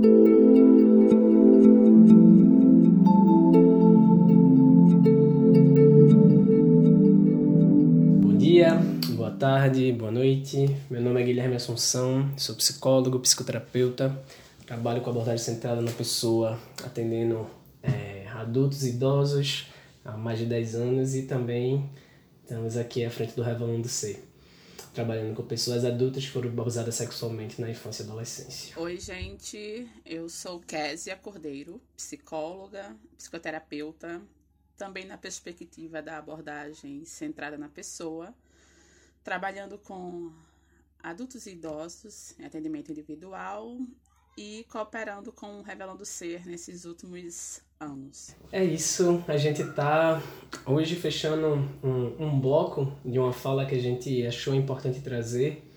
Bom dia, boa tarde, boa noite. Meu nome é Guilherme Assunção, sou psicólogo, psicoterapeuta, trabalho com abordagem centrada na pessoa, atendendo é, adultos idosos há mais de 10 anos e também estamos aqui à frente do Revelando Ser trabalhando com pessoas adultas que foram abusadas sexualmente na infância e adolescência. Oi, gente. Eu sou Késia Cordeiro, psicóloga, psicoterapeuta, também na perspectiva da abordagem centrada na pessoa, trabalhando com adultos e idosos em atendimento individual e cooperando com o Revelando Ser nesses últimos anos. É isso, a gente está hoje fechando um, um, bloco de uma fala que a gente achou importante trazer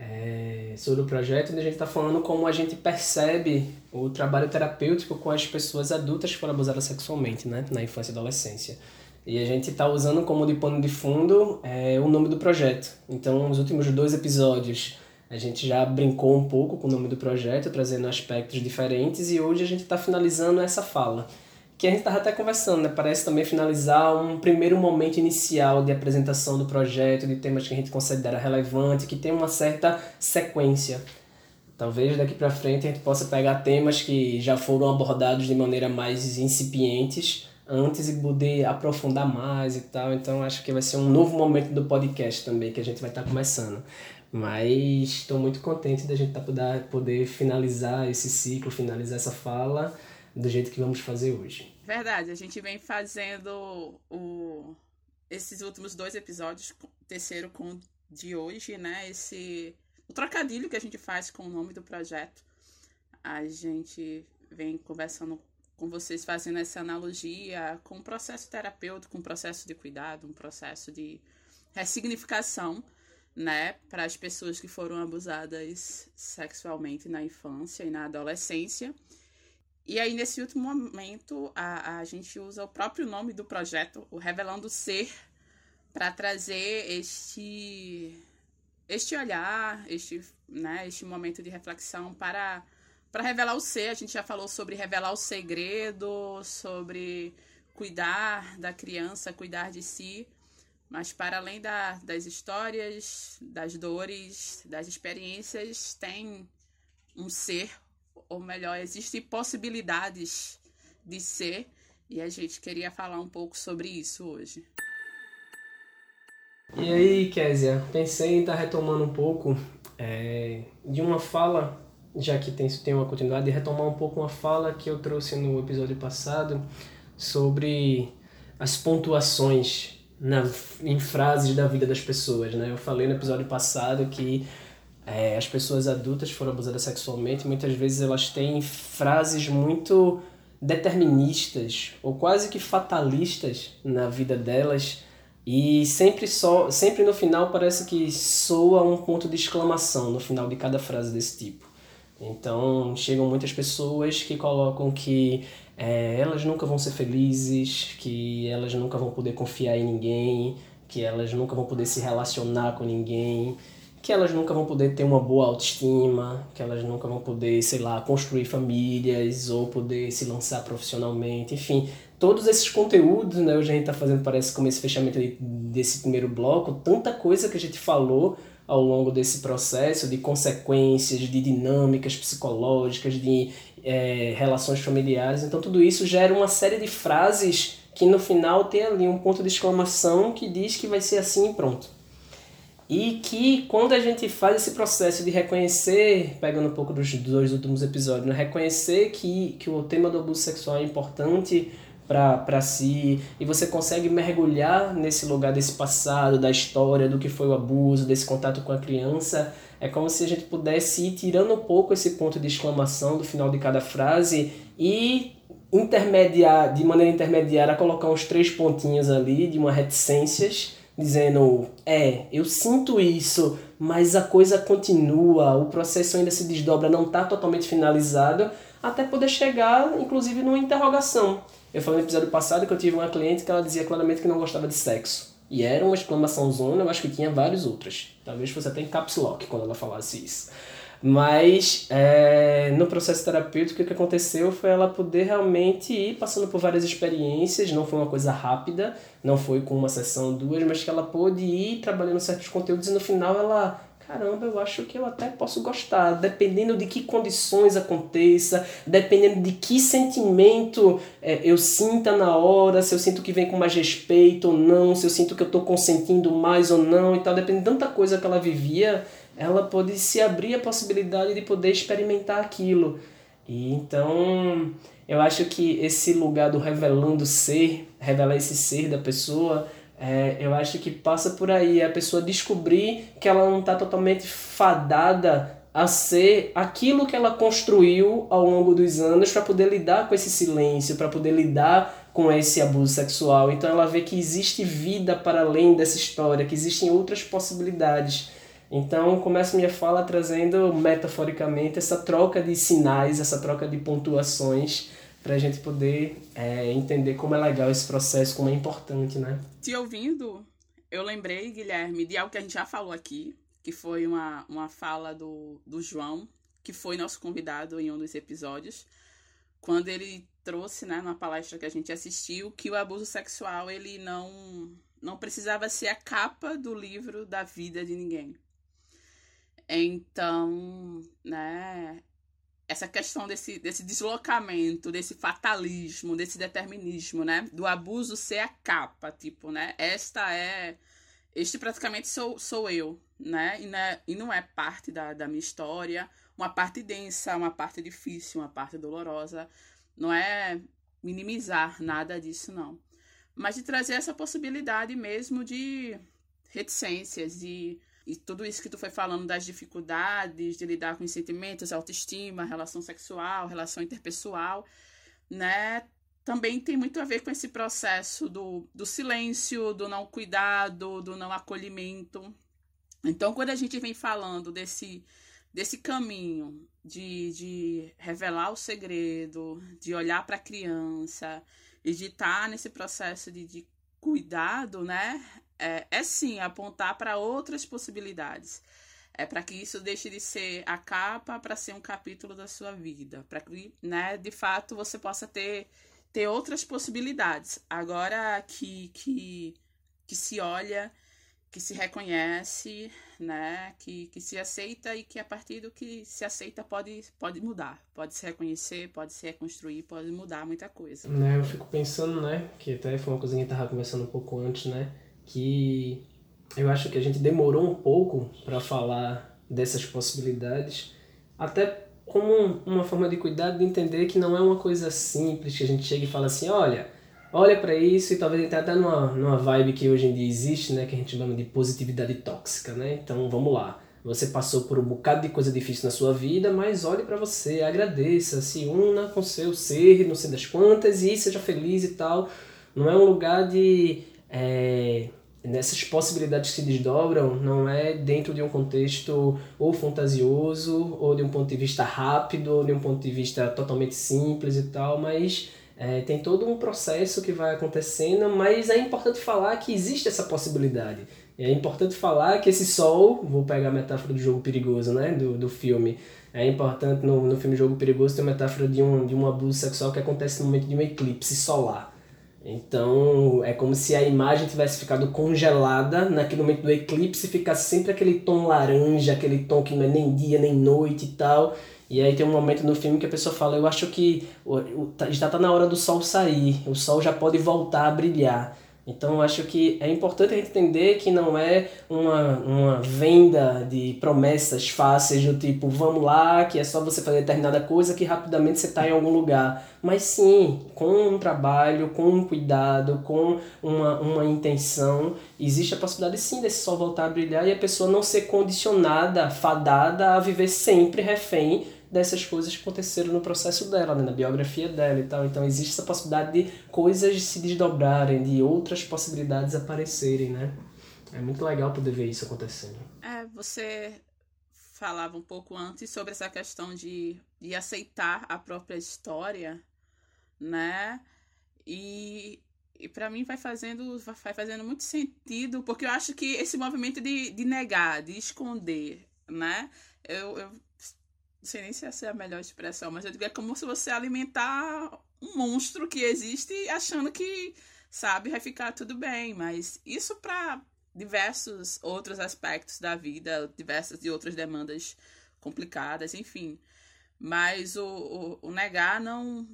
é, sobre o projeto, onde a gente está falando como a gente percebe o trabalho terapêutico com as pessoas adultas que foram abusadas sexualmente, né, na infância e adolescência. E a gente está usando como de pano de fundo é, o nome do projeto. Então, nos últimos dois episódios, a gente já brincou um pouco com o nome do projeto, trazendo aspectos diferentes, e hoje a gente está finalizando essa fala. Que a gente estava até conversando, né? Parece também finalizar um primeiro momento inicial de apresentação do projeto, de temas que a gente considera relevante, que tem uma certa sequência. Talvez daqui para frente a gente possa pegar temas que já foram abordados de maneira mais incipientes antes e poder aprofundar mais e tal. Então acho que vai ser um novo momento do podcast também que a gente vai estar tá começando. Mas estou muito contente da gente tá poder, poder finalizar esse ciclo, finalizar essa fala do jeito que vamos fazer hoje. Verdade, a gente vem fazendo o, esses últimos dois episódios, terceiro com de hoje, né? Esse o trocadilho que a gente faz com o nome do projeto. A gente vem conversando com vocês, fazendo essa analogia com o processo terapêutico, o processo de cuidado, um processo de ressignificação né, para as pessoas que foram abusadas sexualmente na infância e na adolescência. E aí, nesse último momento, a, a gente usa o próprio nome do projeto, o Revelando Ser, para trazer este, este olhar, este, né, este momento de reflexão para, para revelar o ser. A gente já falou sobre revelar o segredo, sobre cuidar da criança, cuidar de si. Mas para além da, das histórias, das dores, das experiências, tem um ser, ou melhor, existem possibilidades de ser, e a gente queria falar um pouco sobre isso hoje. E aí, Késia, pensei em estar tá retomando um pouco é, de uma fala, já que tem, tem uma continuidade, de retomar um pouco uma fala que eu trouxe no episódio passado sobre as pontuações na, em frases da vida das pessoas, né? Eu falei no episódio passado que é, as pessoas adultas foram abusadas sexualmente, muitas vezes elas têm frases muito deterministas ou quase que fatalistas na vida delas e sempre só sempre no final parece que soa um ponto de exclamação no final de cada frase desse tipo. Então chegam muitas pessoas que colocam que é, elas nunca vão ser felizes, que elas nunca vão poder confiar em ninguém, que elas nunca vão poder se relacionar com ninguém, que elas nunca vão poder ter uma boa autoestima, que elas nunca vão poder, sei lá, construir famílias ou poder se lançar profissionalmente, enfim, todos esses conteúdos, né, hoje a gente está fazendo, parece como esse fechamento desse primeiro bloco, tanta coisa que a gente falou ao longo desse processo de consequências, de dinâmicas psicológicas, de é, relações familiares. Então, tudo isso gera uma série de frases que no final tem ali um ponto de exclamação que diz que vai ser assim e pronto. E que quando a gente faz esse processo de reconhecer, pegando um pouco dos dois últimos episódios, né? reconhecer que, que o tema do abuso sexual é importante para si e você consegue mergulhar nesse lugar desse passado, da história, do que foi o abuso, desse contato com a criança, é como se a gente pudesse ir tirando um pouco esse ponto de exclamação do final de cada frase e intermediar, de maneira intermediária, colocar uns três pontinhos ali de uma reticências, dizendo: é, eu sinto isso, mas a coisa continua, o processo ainda se desdobra, não está totalmente finalizado, até poder chegar, inclusive, numa interrogação. Eu falei no episódio passado que eu tive uma cliente que ela dizia claramente que não gostava de sexo. E era uma exclamação zona, eu acho que tinha várias outras. Talvez fosse até em caps lock quando ela falasse isso. Mas é, no processo terapêutico o que aconteceu foi ela poder realmente ir passando por várias experiências, não foi uma coisa rápida, não foi com uma sessão, duas, mas que ela pôde ir trabalhando certos conteúdos e no final ela caramba, eu acho que eu até posso gostar, dependendo de que condições aconteça, dependendo de que sentimento é, eu sinta na hora, se eu sinto que vem com mais respeito ou não, se eu sinto que eu estou consentindo mais ou não e tal, dependendo de tanta coisa que ela vivia, ela pode se abrir a possibilidade de poder experimentar aquilo. E então, eu acho que esse lugar do revelando ser, revelar esse ser da pessoa, é, eu acho que passa por aí a pessoa descobrir que ela não está totalmente fadada a ser aquilo que ela construiu ao longo dos anos para poder lidar com esse silêncio, para poder lidar com esse abuso sexual. Então ela vê que existe vida para além dessa história, que existem outras possibilidades. Então começo minha fala trazendo metaforicamente essa troca de sinais, essa troca de pontuações para a gente poder é, entender como é legal esse processo, como é importante, né? Te ouvindo, eu lembrei, Guilherme, de algo que a gente já falou aqui, que foi uma, uma fala do, do João, que foi nosso convidado em um dos episódios, quando ele trouxe, né, numa palestra que a gente assistiu, que o abuso sexual ele não não precisava ser a capa do livro da vida de ninguém. Então, né, essa questão desse, desse deslocamento, desse fatalismo, desse determinismo, né? Do abuso ser a capa, tipo, né? Esta é. Este praticamente sou, sou eu, né? E, né? e não é parte da, da minha história, uma parte densa, uma parte difícil, uma parte dolorosa. Não é minimizar nada disso, não. Mas de trazer essa possibilidade mesmo de reticências, de e tudo isso que tu foi falando das dificuldades de lidar com os sentimentos, autoestima, relação sexual, relação interpessoal, né? Também tem muito a ver com esse processo do, do silêncio, do não cuidado, do não acolhimento. Então, quando a gente vem falando desse, desse caminho de, de revelar o segredo, de olhar para a criança e de estar tá nesse processo de, de cuidado, né? É, é sim apontar para outras possibilidades. É para que isso deixe de ser a capa para ser um capítulo da sua vida, para que, né, de fato você possa ter ter outras possibilidades. Agora que que que se olha, que se reconhece, né, que, que se aceita e que a partir do que se aceita pode pode mudar, pode se reconhecer, pode se reconstruir, pode mudar muita coisa. Né, eu fico pensando, né, que até foi uma coisa que a gente conversando um pouco antes, né, que eu acho que a gente demorou um pouco para falar dessas possibilidades, até como uma forma de cuidado de entender que não é uma coisa simples que a gente chega e fala assim, olha, olha para isso e talvez até até numa, numa vibe que hoje em dia existe, né, que a gente chama de positividade tóxica, né? Então, vamos lá. Você passou por um bocado de coisa difícil na sua vida, mas olhe para você, agradeça, se una com seu ser, não sei das quantas, e seja feliz e tal. Não é um lugar de é, nessas possibilidades que se desdobram não é dentro de um contexto ou fantasioso ou de um ponto de vista rápido ou de um ponto de vista totalmente simples e tal, mas é, tem todo um processo que vai acontecendo, mas é importante falar que existe essa possibilidade. É importante falar que esse sol, vou pegar a metáfora do jogo perigoso, né, do, do filme, é importante no, no filme Jogo Perigoso ter a metáfora de um, de um abuso sexual que acontece no momento de um eclipse solar. Então é como se a imagem tivesse ficado congelada naquele momento do eclipse, ficasse sempre aquele tom laranja, aquele tom que não é nem dia nem noite e tal. E aí tem um momento no filme que a pessoa fala: Eu acho que tá, já está na hora do sol sair, o sol já pode voltar a brilhar. Então acho que é importante a gente entender que não é uma, uma venda de promessas fáceis do tipo vamos lá, que é só você fazer determinada coisa que rapidamente você está em algum lugar. Mas sim, com um trabalho, com um cuidado, com uma, uma intenção, existe a possibilidade sim desse sol voltar a brilhar e a pessoa não ser condicionada, fadada a viver sempre refém dessas coisas que aconteceram no processo dela, né, na biografia dela e tal. Então existe essa possibilidade de coisas se desdobrarem, de outras possibilidades aparecerem, né? É muito legal poder ver isso acontecendo. É, você falava um pouco antes sobre essa questão de, de aceitar a própria história, né? E, e para mim vai fazendo, vai fazendo muito sentido, porque eu acho que esse movimento de, de negar, de esconder, né? Eu, eu Não sei nem se essa é a melhor expressão, mas eu digo, é como se você alimentar um monstro que existe achando que, sabe, vai ficar tudo bem. Mas isso para diversos outros aspectos da vida, diversas e outras demandas complicadas, enfim. Mas o, o, o negar não.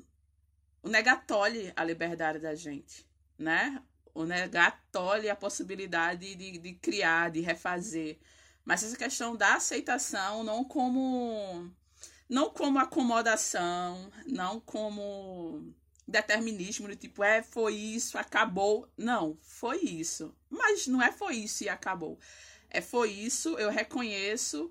O negar tolhe a liberdade da gente, né? O negar tolhe a possibilidade de, de criar, de refazer. Mas essa questão da aceitação, não como. Não como acomodação, não como determinismo, do tipo, é, foi isso, acabou. Não, foi isso. Mas não é foi isso e acabou. É foi isso, eu reconheço,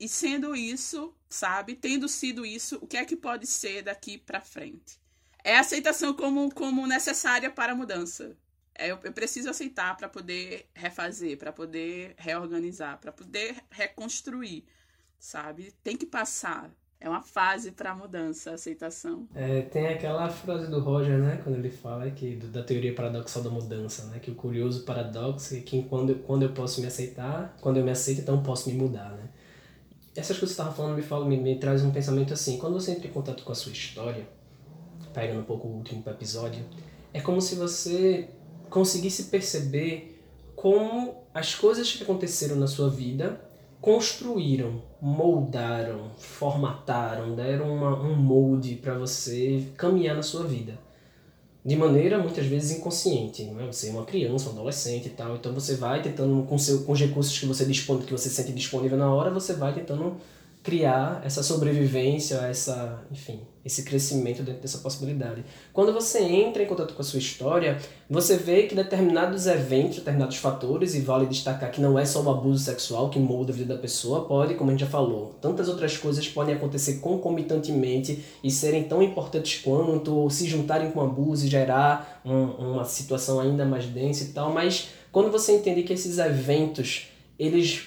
e sendo isso, sabe, tendo sido isso, o que é que pode ser daqui para frente? É aceitação como, como necessária para a mudança. É, eu, eu preciso aceitar para poder refazer, para poder reorganizar, para poder reconstruir, sabe? Tem que passar. É uma fase para mudança, a aceitação. É, tem aquela frase do Roger, né, quando ele fala que da teoria paradoxal da mudança, né, que o curioso paradoxo é que quando, quando eu posso me aceitar, quando eu me aceito, então posso me mudar, né? Essas coisas que você estava falando me, fala, me, me traz um pensamento assim, quando você entra em contato com a sua história, pegando um pouco o último episódio, é como se você conseguisse perceber como as coisas que aconteceram na sua vida construíram, moldaram, formataram, deram uma, um molde para você caminhar na sua vida. De maneira muitas vezes inconsciente, não é? Você é uma criança, um adolescente e tal, então você vai tentando com seu com os recursos que você dispõe, que você sente disponível na hora, você vai tentando criar essa sobrevivência, essa, enfim, esse crescimento dentro dessa possibilidade. Quando você entra em contato com a sua história, você vê que determinados eventos, determinados fatores, e vale destacar que não é só o abuso sexual que molda a vida da pessoa, pode, como a gente já falou, tantas outras coisas podem acontecer concomitantemente e serem tão importantes quanto, se juntarem com o abuso e gerar um, uma situação ainda mais densa e tal, mas quando você entende que esses eventos, eles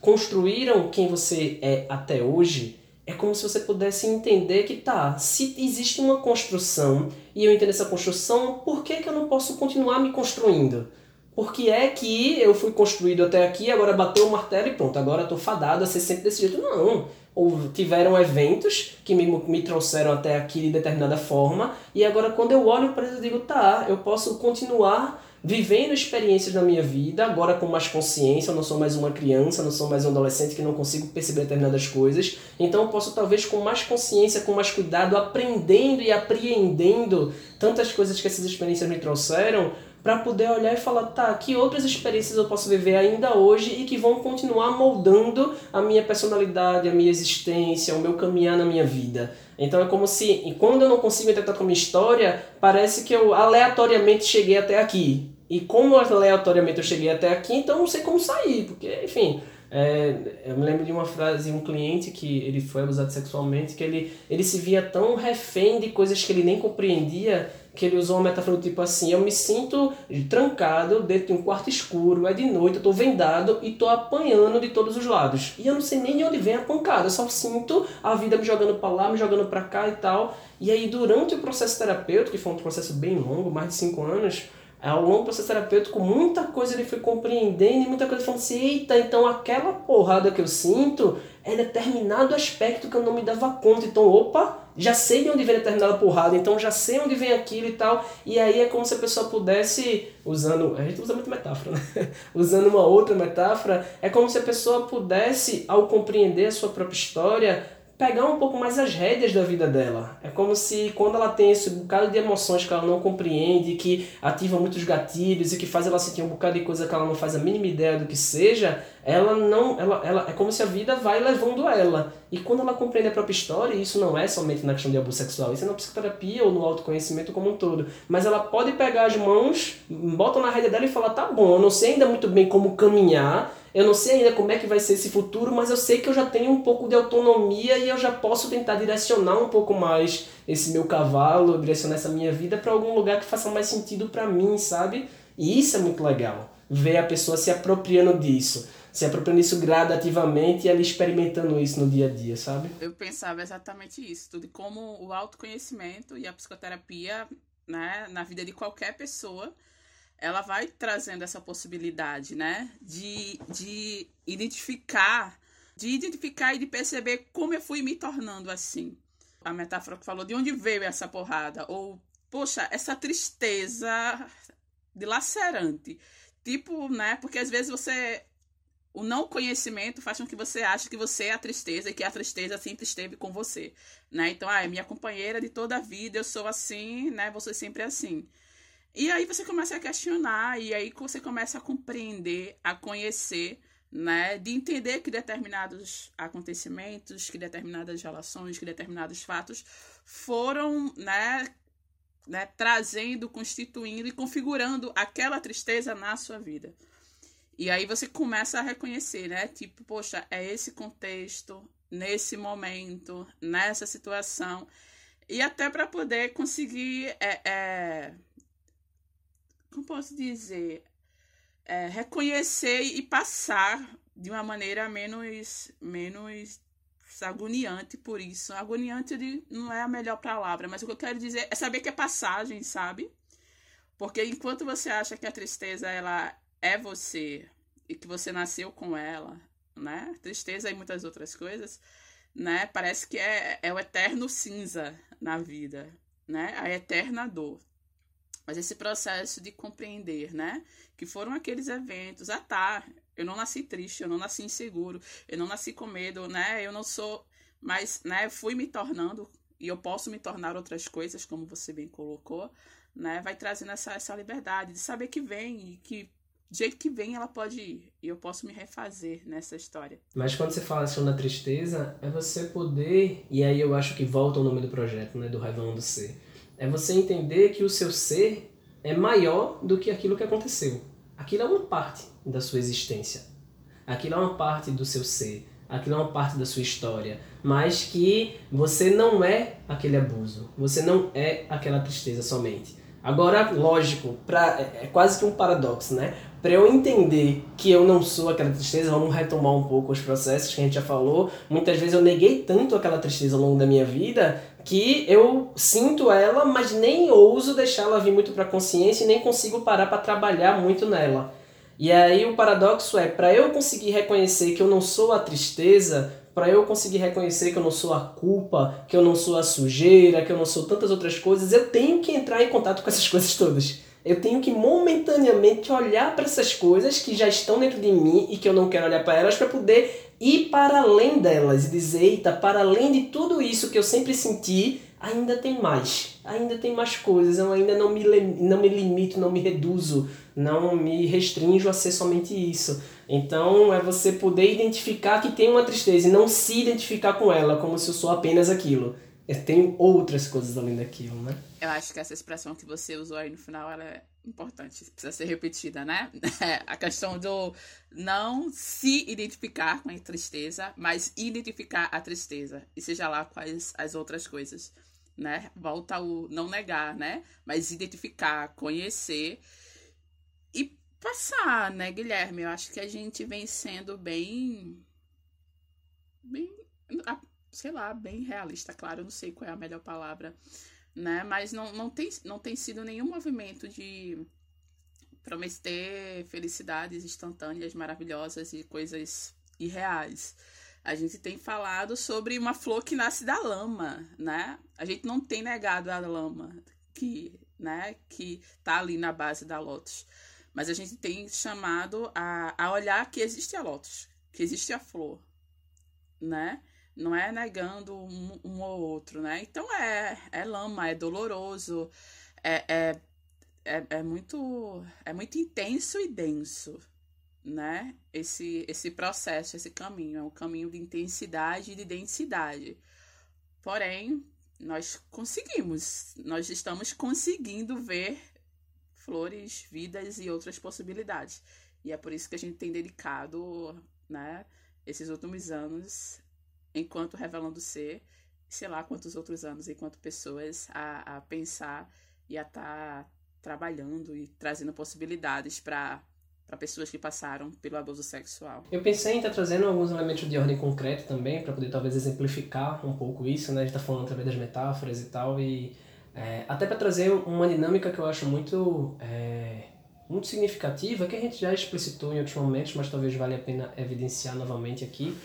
construíram quem você é até hoje, é como se você pudesse entender que tá, se existe uma construção e eu entendo essa construção, por que, que eu não posso continuar me construindo? Porque é que eu fui construído até aqui, agora bateu o martelo e pronto, agora estou fadado a ser sempre desse jeito. Não. Ou tiveram eventos que me, me trouxeram até aqui de determinada forma, e agora quando eu olho para isso, eu digo, tá, eu posso continuar vivendo experiências na minha vida, agora com mais consciência, eu não sou mais uma criança, não sou mais um adolescente que não consigo perceber determinadas coisas. Então eu posso talvez com mais consciência, com mais cuidado, aprendendo e apreendendo tantas coisas que essas experiências me trouxeram, para poder olhar e falar, tá, que outras experiências eu posso viver ainda hoje e que vão continuar moldando a minha personalidade, a minha existência, o meu caminhar na minha vida. Então é como se, quando eu não consigo entrar com a minha história, parece que eu aleatoriamente cheguei até aqui. E como aleatoriamente eu cheguei até aqui, então não sei como sair, porque, enfim. É, eu me lembro de uma frase de um cliente que ele foi abusado sexualmente, que ele, ele se via tão refém de coisas que ele nem compreendia, que ele usou uma metáfora do tipo assim: eu me sinto trancado dentro de um quarto escuro, é de noite, eu tô vendado e tô apanhando de todos os lados. E eu não sei nem de onde vem a pancada, eu só sinto a vida me jogando para lá, me jogando para cá e tal. E aí, durante o processo terapêutico, que foi um processo bem longo, mais de cinco anos, ao longo do processo terapêutico, muita coisa ele foi compreendendo e muita coisa falando assim, eita, então aquela porrada que eu sinto é determinado aspecto que eu não me dava conta. Então, opa, já sei de onde vem determinada porrada, então já sei onde vem aquilo e tal. E aí é como se a pessoa pudesse, usando, a gente usa muito metáfora, né? usando uma outra metáfora, é como se a pessoa pudesse, ao compreender a sua própria história, pegar um pouco mais as rédeas da vida dela. É como se quando ela tem esse bocado de emoções que ela não compreende, que ativa muitos gatilhos e que faz ela sentir um bocado de coisa que ela não faz a mínima ideia do que seja, ela não, ela, ela é como se a vida vai levando ela. E quando ela compreende a própria história, e isso não é somente na questão de abuso sexual, isso é na psicoterapia ou no autoconhecimento como um todo, mas ela pode pegar as mãos, bota na rédea dela e falar: "Tá bom, eu não sei ainda muito bem como caminhar, eu não sei ainda como é que vai ser esse futuro, mas eu sei que eu já tenho um pouco de autonomia e eu já posso tentar direcionar um pouco mais esse meu cavalo, direcionar essa minha vida para algum lugar que faça mais sentido para mim, sabe? E isso é muito legal. Ver a pessoa se apropriando disso, se apropriando disso gradativamente e ela experimentando isso no dia a dia, sabe? Eu pensava exatamente isso, tudo como o autoconhecimento e a psicoterapia, né, na vida de qualquer pessoa, ela vai trazendo essa possibilidade, né? De, de identificar de identificar e de perceber como eu fui me tornando assim. A metáfora que falou de onde veio essa porrada, ou, poxa, essa tristeza dilacerante. Tipo, né? Porque às vezes você. O não conhecimento faz com que você ache que você é a tristeza e que a tristeza sempre esteve com você, né? Então, ah, é minha companheira de toda a vida, eu sou assim, né? Você sempre é assim. E aí você começa a questionar, e aí você começa a compreender, a conhecer, né? De entender que determinados acontecimentos, que determinadas relações, que determinados fatos foram, né? Né, trazendo, constituindo e configurando aquela tristeza na sua vida. E aí você começa a reconhecer, né? Tipo, poxa, é esse contexto, nesse momento, nessa situação. E até para poder conseguir é, é, como posso dizer, é, reconhecer e passar de uma maneira menos, menos agoniante por isso. Agoniante não é a melhor palavra, mas o que eu quero dizer é saber que é passagem, sabe? Porque enquanto você acha que a tristeza ela é você e que você nasceu com ela, né? Tristeza e muitas outras coisas, né? Parece que é, é o eterno cinza na vida, né? A eterna dor. Mas esse processo de compreender, né? Que foram aqueles eventos. Ah, tá. Eu não nasci triste, eu não nasci inseguro, eu não nasci com medo, né? Eu não sou. Mas, né? Fui me tornando e eu posso me tornar outras coisas, como você bem colocou, né? Vai trazendo essa, essa liberdade de saber que vem e que do jeito que vem ela pode ir e eu posso me refazer nessa história. Mas quando você fala assim da tristeza, é você poder, e aí eu acho que volta o nome do projeto, né, do Revelando Ser é você entender que o seu ser é maior do que aquilo que aconteceu. Aquilo é uma parte da sua existência. Aquilo é uma parte do seu ser. Aquilo é uma parte da sua história. Mas que você não é aquele abuso. Você não é aquela tristeza somente. Agora, lógico, pra, é, é quase que um paradoxo, né? Para eu entender que eu não sou aquela tristeza, vamos retomar um pouco os processos que a gente já falou. Muitas vezes eu neguei tanto aquela tristeza ao longo da minha vida que eu sinto ela, mas nem ouso deixar ela vir muito para a consciência e nem consigo parar para trabalhar muito nela. E aí o paradoxo é, para eu conseguir reconhecer que eu não sou a tristeza, para eu conseguir reconhecer que eu não sou a culpa, que eu não sou a sujeira, que eu não sou tantas outras coisas, eu tenho que entrar em contato com essas coisas todas. Eu tenho que momentaneamente olhar para essas coisas que já estão dentro de mim e que eu não quero olhar para elas para poder ir para além delas e dizer, eita, para além de tudo isso que eu sempre senti, ainda tem mais. Ainda tem mais coisas. Eu ainda não me, não me limito, não me reduzo, não me restringo a ser somente isso. Então é você poder identificar que tem uma tristeza e não se identificar com ela como se eu sou apenas aquilo. Eu tenho outras coisas além daquilo, né? Eu acho que essa expressão que você usou aí no final, ela é importante, precisa ser repetida, né? a questão do não se identificar com a tristeza, mas identificar a tristeza, e seja lá quais as outras coisas, né? Volta o não negar, né? Mas identificar, conhecer e passar, né, Guilherme? Eu acho que a gente vem sendo bem. bem. sei lá, bem realista, claro, eu não sei qual é a melhor palavra né? Mas não, não, tem, não tem sido nenhum movimento de prometer felicidades instantâneas, maravilhosas e coisas irreais. A gente tem falado sobre uma flor que nasce da lama, né? A gente não tem negado a lama que, né, que tá ali na base da Lotus. Mas a gente tem chamado a, a olhar que existe a Lotus, que existe a flor, né? Não é negando um, um ou outro, né? Então é, é lama, é doloroso, é, é, é, é, muito, é muito intenso e denso, né? Esse, esse processo, esse caminho, é um caminho de intensidade e de densidade. Porém, nós conseguimos, nós estamos conseguindo ver flores, vidas e outras possibilidades. E é por isso que a gente tem dedicado, né, esses últimos anos enquanto revelando ser, sei lá quantos outros anos, enquanto pessoas a, a pensar e a estar tá trabalhando e trazendo possibilidades para para pessoas que passaram pelo abuso sexual. Eu pensei em estar tá trazendo alguns elementos de ordem concreta também, para poder talvez exemplificar um pouco isso, né? A gente está falando através das metáforas e tal, e é, até para trazer uma dinâmica que eu acho muito, é, muito significativa, que a gente já explicitou em outros momentos, mas talvez valha a pena evidenciar novamente aqui,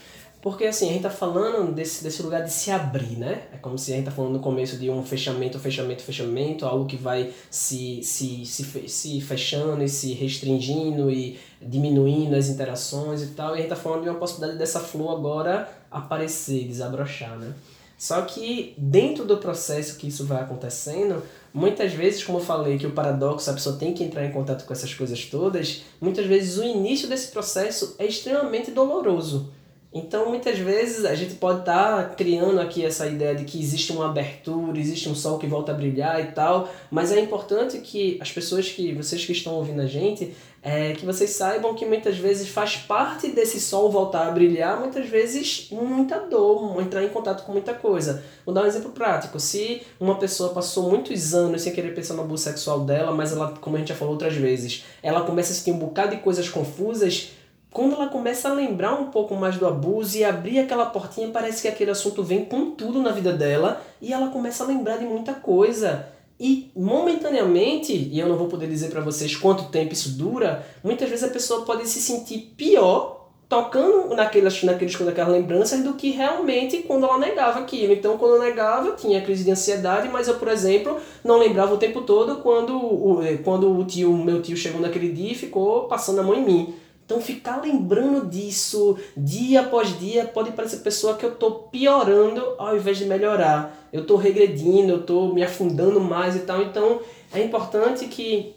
Porque assim, a gente tá falando desse, desse lugar de se abrir, né? É como se a gente tá falando no começo de um fechamento, fechamento, fechamento, algo que vai se, se, se, se fechando e se restringindo e diminuindo as interações e tal. E a gente tá falando de uma possibilidade dessa flor agora aparecer, desabrochar, né? Só que dentro do processo que isso vai acontecendo, muitas vezes, como eu falei, que o paradoxo, a pessoa tem que entrar em contato com essas coisas todas, muitas vezes o início desse processo é extremamente doloroso. Então, muitas vezes, a gente pode estar tá criando aqui essa ideia de que existe uma abertura, existe um sol que volta a brilhar e tal, mas é importante que as pessoas que, vocês que estão ouvindo a gente, é, que vocês saibam que muitas vezes faz parte desse sol voltar a brilhar, muitas vezes muita dor, entrar em contato com muita coisa. Vou dar um exemplo prático. Se uma pessoa passou muitos anos sem querer pensar no abuso sexual dela, mas ela, como a gente já falou outras vezes, ela começa a sentir um bocado de coisas confusas, quando ela começa a lembrar um pouco mais do abuso e abrir aquela portinha, parece que aquele assunto vem com tudo na vida dela e ela começa a lembrar de muita coisa. E momentaneamente, e eu não vou poder dizer para vocês quanto tempo isso dura, muitas vezes a pessoa pode se sentir pior tocando naquelas, naqueles, naquelas lembranças do que realmente quando ela negava aquilo. Então, quando eu negava, tinha crise de ansiedade, mas eu, por exemplo, não lembrava o tempo todo quando o, quando o tio, meu tio chegou naquele dia e ficou passando a mão em mim. Então ficar lembrando disso dia após dia pode parecer pessoa que eu estou piorando ao invés de melhorar. Eu estou regredindo, eu estou me afundando mais e tal. Então é importante que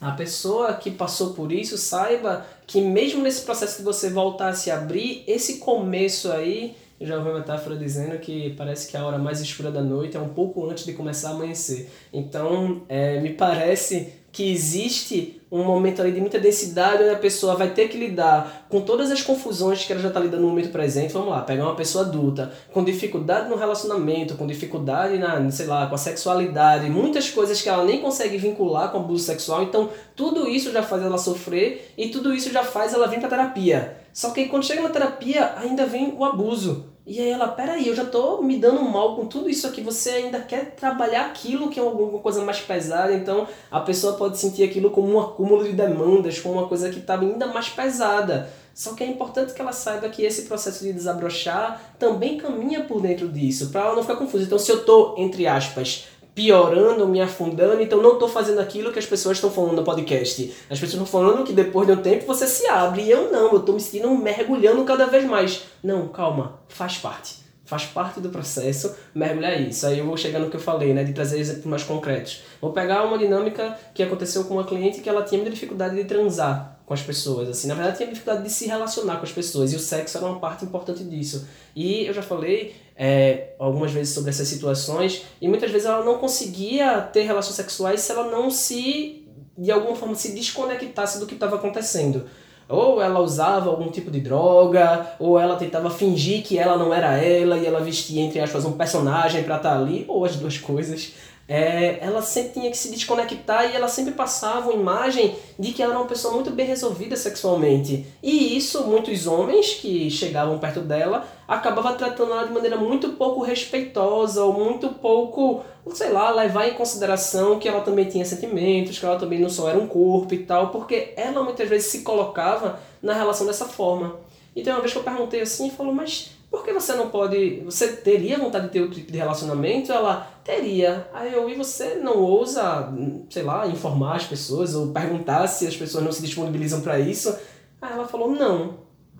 a pessoa que passou por isso saiba que mesmo nesse processo de você voltar a se abrir, esse começo aí, eu já ouvi uma metáfora dizendo que parece que a hora mais escura da noite é um pouco antes de começar a amanhecer. Então, é, me parece que existe um momento ali de muita densidade onde a pessoa vai ter que lidar com todas as confusões que ela já está lidando no momento presente. Vamos lá, pegar uma pessoa adulta com dificuldade no relacionamento, com dificuldade na, sei lá, com a sexualidade, muitas coisas que ela nem consegue vincular com abuso sexual. Então, tudo isso já faz ela sofrer e tudo isso já faz ela vir para terapia. Só que quando chega na terapia, ainda vem o abuso. E aí ela, peraí, eu já tô me dando mal com tudo isso aqui, você ainda quer trabalhar aquilo que é alguma coisa mais pesada, então a pessoa pode sentir aquilo como um acúmulo de demandas, como uma coisa que está ainda mais pesada. Só que é importante que ela saiba que esse processo de desabrochar também caminha por dentro disso, para ela não ficar confusa. Então, se eu tô, entre aspas, piorando, me afundando, então não estou fazendo aquilo que as pessoas estão falando no podcast. As pessoas estão falando que depois de um tempo você se abre, e eu não, eu estou me sentindo mergulhando cada vez mais. Não, calma, faz parte. Faz parte do processo mergulhar isso. Aí eu vou chegar no que eu falei, né, de trazer exemplos mais concretos. Vou pegar uma dinâmica que aconteceu com uma cliente que ela tinha muita dificuldade de transar com as pessoas, assim, na verdade tinha dificuldade de se relacionar com as pessoas e o sexo era uma parte importante disso. E eu já falei é, algumas vezes sobre essas situações e muitas vezes ela não conseguia ter relações sexuais se ela não se, de alguma forma, se desconectasse do que estava acontecendo. Ou ela usava algum tipo de droga, ou ela tentava fingir que ela não era ela e ela vestia, entre aspas, um personagem para estar tá ali, ou as duas coisas é, ela sempre tinha que se desconectar e ela sempre passava uma imagem de que ela era uma pessoa muito bem resolvida sexualmente. E isso, muitos homens que chegavam perto dela acabavam tratando ela de maneira muito pouco respeitosa ou muito pouco, sei lá, levar em consideração que ela também tinha sentimentos, que ela também não só era um corpo e tal, porque ela muitas vezes se colocava na relação dessa forma. Então, uma vez que eu perguntei assim, falou, mas por que você não pode. Você teria vontade de ter outro tipo de relacionamento? Ela teria. Aí eu, e você não ousa, sei lá, informar as pessoas ou perguntar se as pessoas não se disponibilizam para isso? Aí ela falou, não.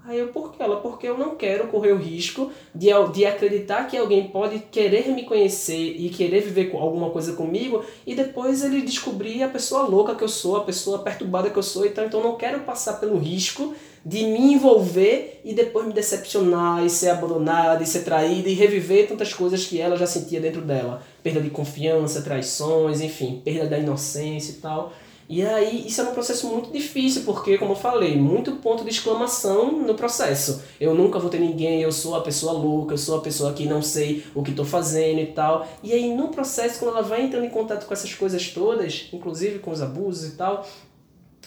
Aí eu, por que ela? Porque eu não quero correr o risco de, de acreditar que alguém pode querer me conhecer e querer viver com alguma coisa comigo e depois ele descobrir a pessoa louca que eu sou, a pessoa perturbada que eu sou. Então, então eu não quero passar pelo risco de me envolver e depois me decepcionar e ser abandonada e ser traída e reviver tantas coisas que ela já sentia dentro dela. Perda de confiança, traições, enfim, perda da inocência e tal. E aí isso é um processo muito difícil, porque, como eu falei, muito ponto de exclamação no processo. Eu nunca vou ter ninguém, eu sou a pessoa louca, eu sou a pessoa que não sei o que estou fazendo e tal. E aí no processo, quando ela vai entrando em contato com essas coisas todas, inclusive com os abusos e tal,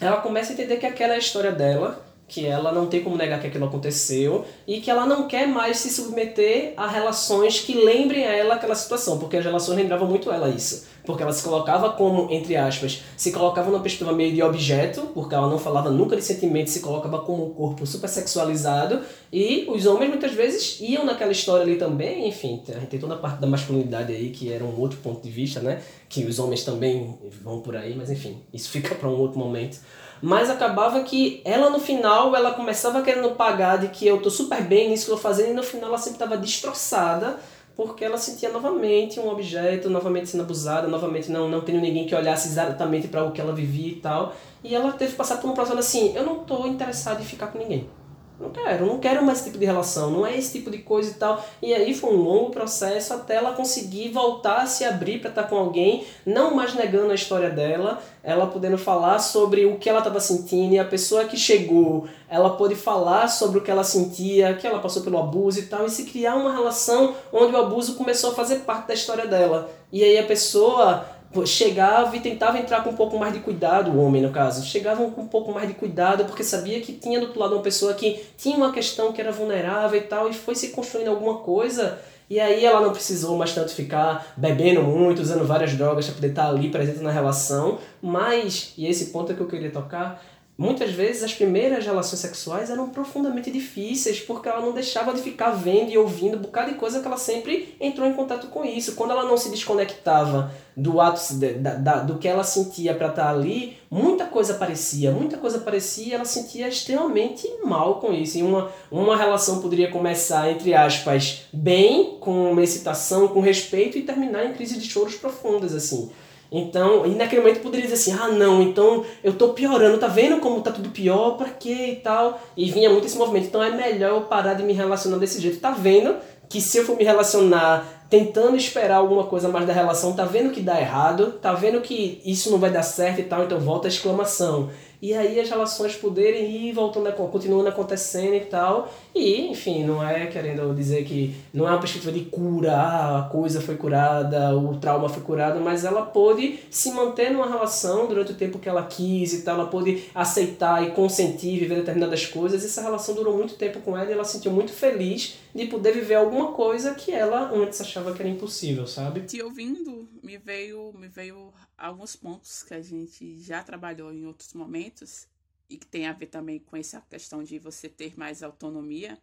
ela começa a entender que aquela é a história dela, que ela não tem como negar que aquilo aconteceu e que ela não quer mais se submeter a relações que lembrem a ela aquela situação, porque as relações lembravam muito ela isso. Porque ela se colocava como, entre aspas, se colocava numa perspectiva meio de objeto, porque ela não falava nunca de sentimento, se colocava como um corpo super sexualizado, e os homens muitas vezes iam naquela história ali também, enfim, a gente tem toda a parte da masculinidade aí que era um outro ponto de vista, né? Que os homens também vão por aí, mas enfim, isso fica para um outro momento mas acabava que ela no final ela começava querendo pagar de que eu tô super bem nisso que eu tô fazendo e no final ela sempre estava destroçada porque ela sentia novamente um objeto, novamente sendo abusada, novamente não não tendo ninguém que olhasse exatamente para o que ela vivia e tal. E ela teve que passar por um processo assim, eu não tô interessada em ficar com ninguém. Não quero, não quero mais esse tipo de relação, não é esse tipo de coisa e tal. E aí foi um longo processo até ela conseguir voltar a se abrir para estar com alguém, não mais negando a história dela, ela podendo falar sobre o que ela estava sentindo e a pessoa que chegou, ela pôde falar sobre o que ela sentia, que ela passou pelo abuso e tal, e se criar uma relação onde o abuso começou a fazer parte da história dela. E aí a pessoa chegava e tentava entrar com um pouco mais de cuidado, o homem no caso, chegavam com um pouco mais de cuidado porque sabia que tinha do outro lado uma pessoa que tinha uma questão que era vulnerável e tal, e foi se construindo alguma coisa. E aí ela não precisou mais tanto ficar bebendo muito, usando várias drogas para poder estar ali presente na relação, mas, e esse ponto é que eu queria tocar, Muitas vezes as primeiras relações sexuais eram profundamente difíceis porque ela não deixava de ficar vendo e ouvindo um bocado de coisa que ela sempre entrou em contato com isso. Quando ela não se desconectava do ato da, da, do que ela sentia para estar ali, muita coisa aparecia, muita coisa aparecia e ela sentia extremamente mal com isso. E uma, uma relação poderia começar, entre aspas, bem, com uma excitação, com respeito e terminar em crise de choros profundas, assim. Então, e naquele momento poderia dizer assim: ah, não, então eu tô piorando, tá vendo como tá tudo pior, pra quê e tal. E vinha muito esse movimento. Então é melhor eu parar de me relacionar desse jeito. Tá vendo que se eu for me relacionar tentando esperar alguma coisa mais da relação, tá vendo que dá errado, tá vendo que isso não vai dar certo e tal, então volta a exclamação e aí as relações poderem ir voltando, continuando acontecendo e tal. E, enfim, não é querendo dizer que não é uma perspectiva de cura, ah, a coisa foi curada, o trauma foi curado, mas ela pôde se manter numa relação durante o tempo que ela quis e tal, ela pôde aceitar e consentir, viver determinadas coisas. Essa relação durou muito tempo com ela e ela se sentiu muito feliz de poder viver alguma coisa que ela antes achava que era impossível, sabe? Te ouvindo, me veio, me veio alguns pontos que a gente já trabalhou em outros momentos e que tem a ver também com essa questão de você ter mais autonomia,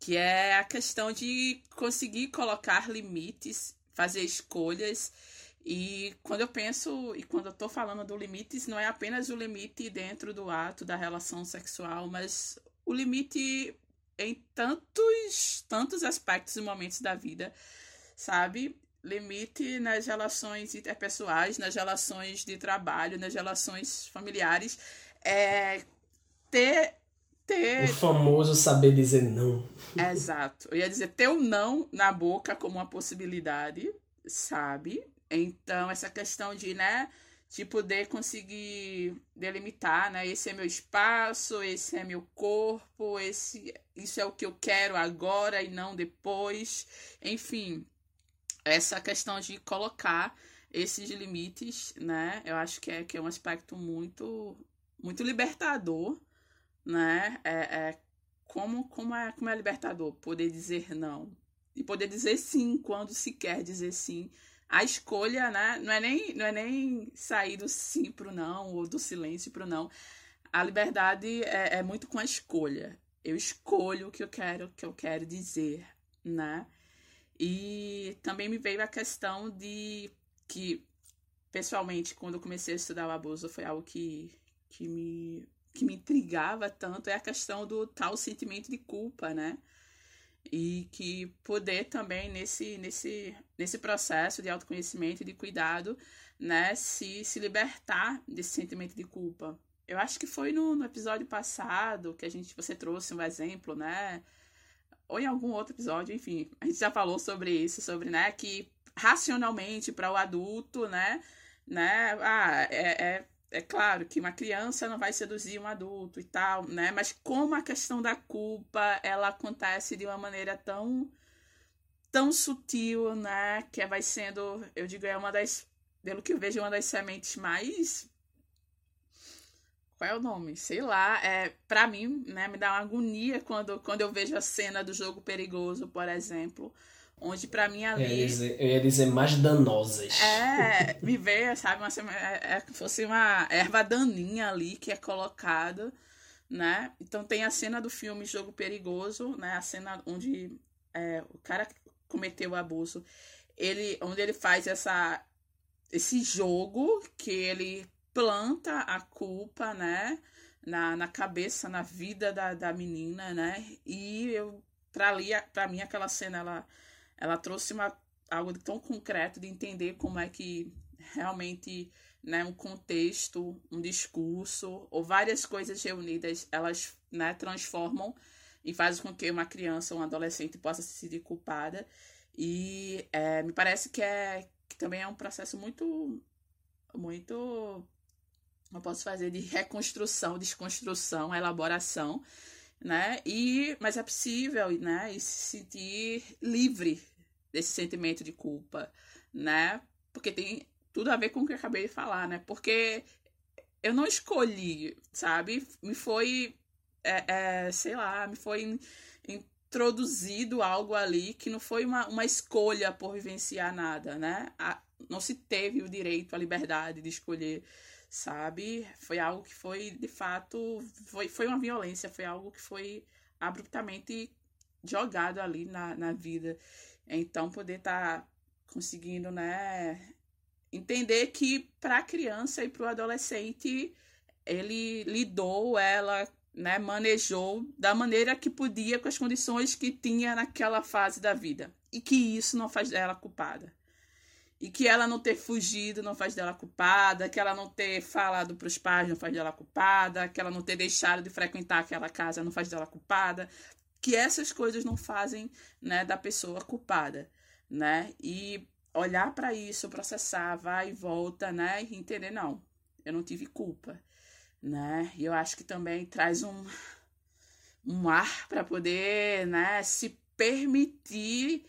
que é a questão de conseguir colocar limites, fazer escolhas. E quando eu penso, e quando eu tô falando do limites, não é apenas o limite dentro do ato da relação sexual, mas o limite em tantos, tantos aspectos e momentos da vida, sabe? Limite nas relações interpessoais, nas relações de trabalho, nas relações familiares, é ter ter o famoso saber dizer não. Exato. Eu ia dizer ter o não na boca como uma possibilidade, sabe? Então essa questão de, né, de poder conseguir delimitar, né? Esse é meu espaço, esse é meu corpo, esse isso é o que eu quero agora e não depois. Enfim, essa questão de colocar esses limites, né? Eu acho que é, que é um aspecto muito, muito libertador, né? É, é, como, como, é, como é libertador poder dizer não e poder dizer sim quando se quer dizer sim. A escolha, né? Não é nem, não é nem sair do sim pro não ou do silêncio pro não. A liberdade é, é muito com a escolha. Eu escolho o que eu quero, que eu quero dizer, né? E também me veio a questão de que, pessoalmente, quando eu comecei a estudar o abuso, foi algo que, que, me, que me intrigava tanto, é a questão do tal sentimento de culpa, né? E que poder também, nesse, nesse, nesse processo de autoconhecimento e de cuidado, né, se, se libertar desse sentimento de culpa. Eu acho que foi no, no episódio passado que a gente você trouxe um exemplo, né? Ou em algum outro episódio, enfim, a gente já falou sobre isso, sobre, né, que racionalmente para o adulto, né, né, ah, é, é, é claro que uma criança não vai seduzir um adulto e tal, né, mas como a questão da culpa, ela acontece de uma maneira tão tão sutil, né, que vai sendo, eu digo, é uma das, pelo que eu vejo, uma das sementes mais qual é o nome? Sei lá. É, pra mim, né, me dá uma agonia quando, quando eu vejo a cena do jogo perigoso, por exemplo. Onde pra mim ali. Eu ia dizer, eu ia dizer mais danosas. É, me vê, sabe? Uma, é, é fosse uma erva daninha ali que é colocada, né? Então tem a cena do filme Jogo Perigoso, né? A cena onde é, o cara cometeu o abuso. Ele, onde ele faz essa, esse jogo que ele planta a culpa, né? Na, na cabeça, na vida da, da menina, né? E eu, pra, ali, pra mim, aquela cena, ela ela trouxe uma, algo tão concreto de entender como é que realmente né, um contexto, um discurso ou várias coisas reunidas, elas né, transformam e fazem com que uma criança um adolescente possa se sentir culpada. E é, me parece que, é, que também é um processo muito, muito, eu posso fazer, de reconstrução, desconstrução, elaboração, né? E, mas é possível, né? E se sentir livre desse sentimento de culpa, né? Porque tem tudo a ver com o que eu acabei de falar, né? Porque eu não escolhi, sabe? Me foi, é, é, sei lá, me foi introduzido algo ali que não foi uma, uma escolha por vivenciar nada, né? A, não se teve o direito à liberdade de escolher, sabe? Foi algo que foi, de fato, foi, foi uma violência, foi algo que foi abruptamente jogado ali na, na vida. Então, poder estar tá conseguindo, né, entender que para a criança e para o adolescente ele lidou, ela né, manejou da maneira que podia com as condições que tinha naquela fase da vida. E que isso não faz dela culpada. E que ela não ter fugido não faz dela culpada, que ela não ter falado para os pais não faz dela culpada, que ela não ter deixado de frequentar aquela casa não faz dela culpada, que essas coisas não fazem né, da pessoa culpada, né? E olhar para isso, processar, vai e volta, né? E entender, não, eu não tive culpa, né? E eu acho que também traz um, um ar para poder, né, se permitir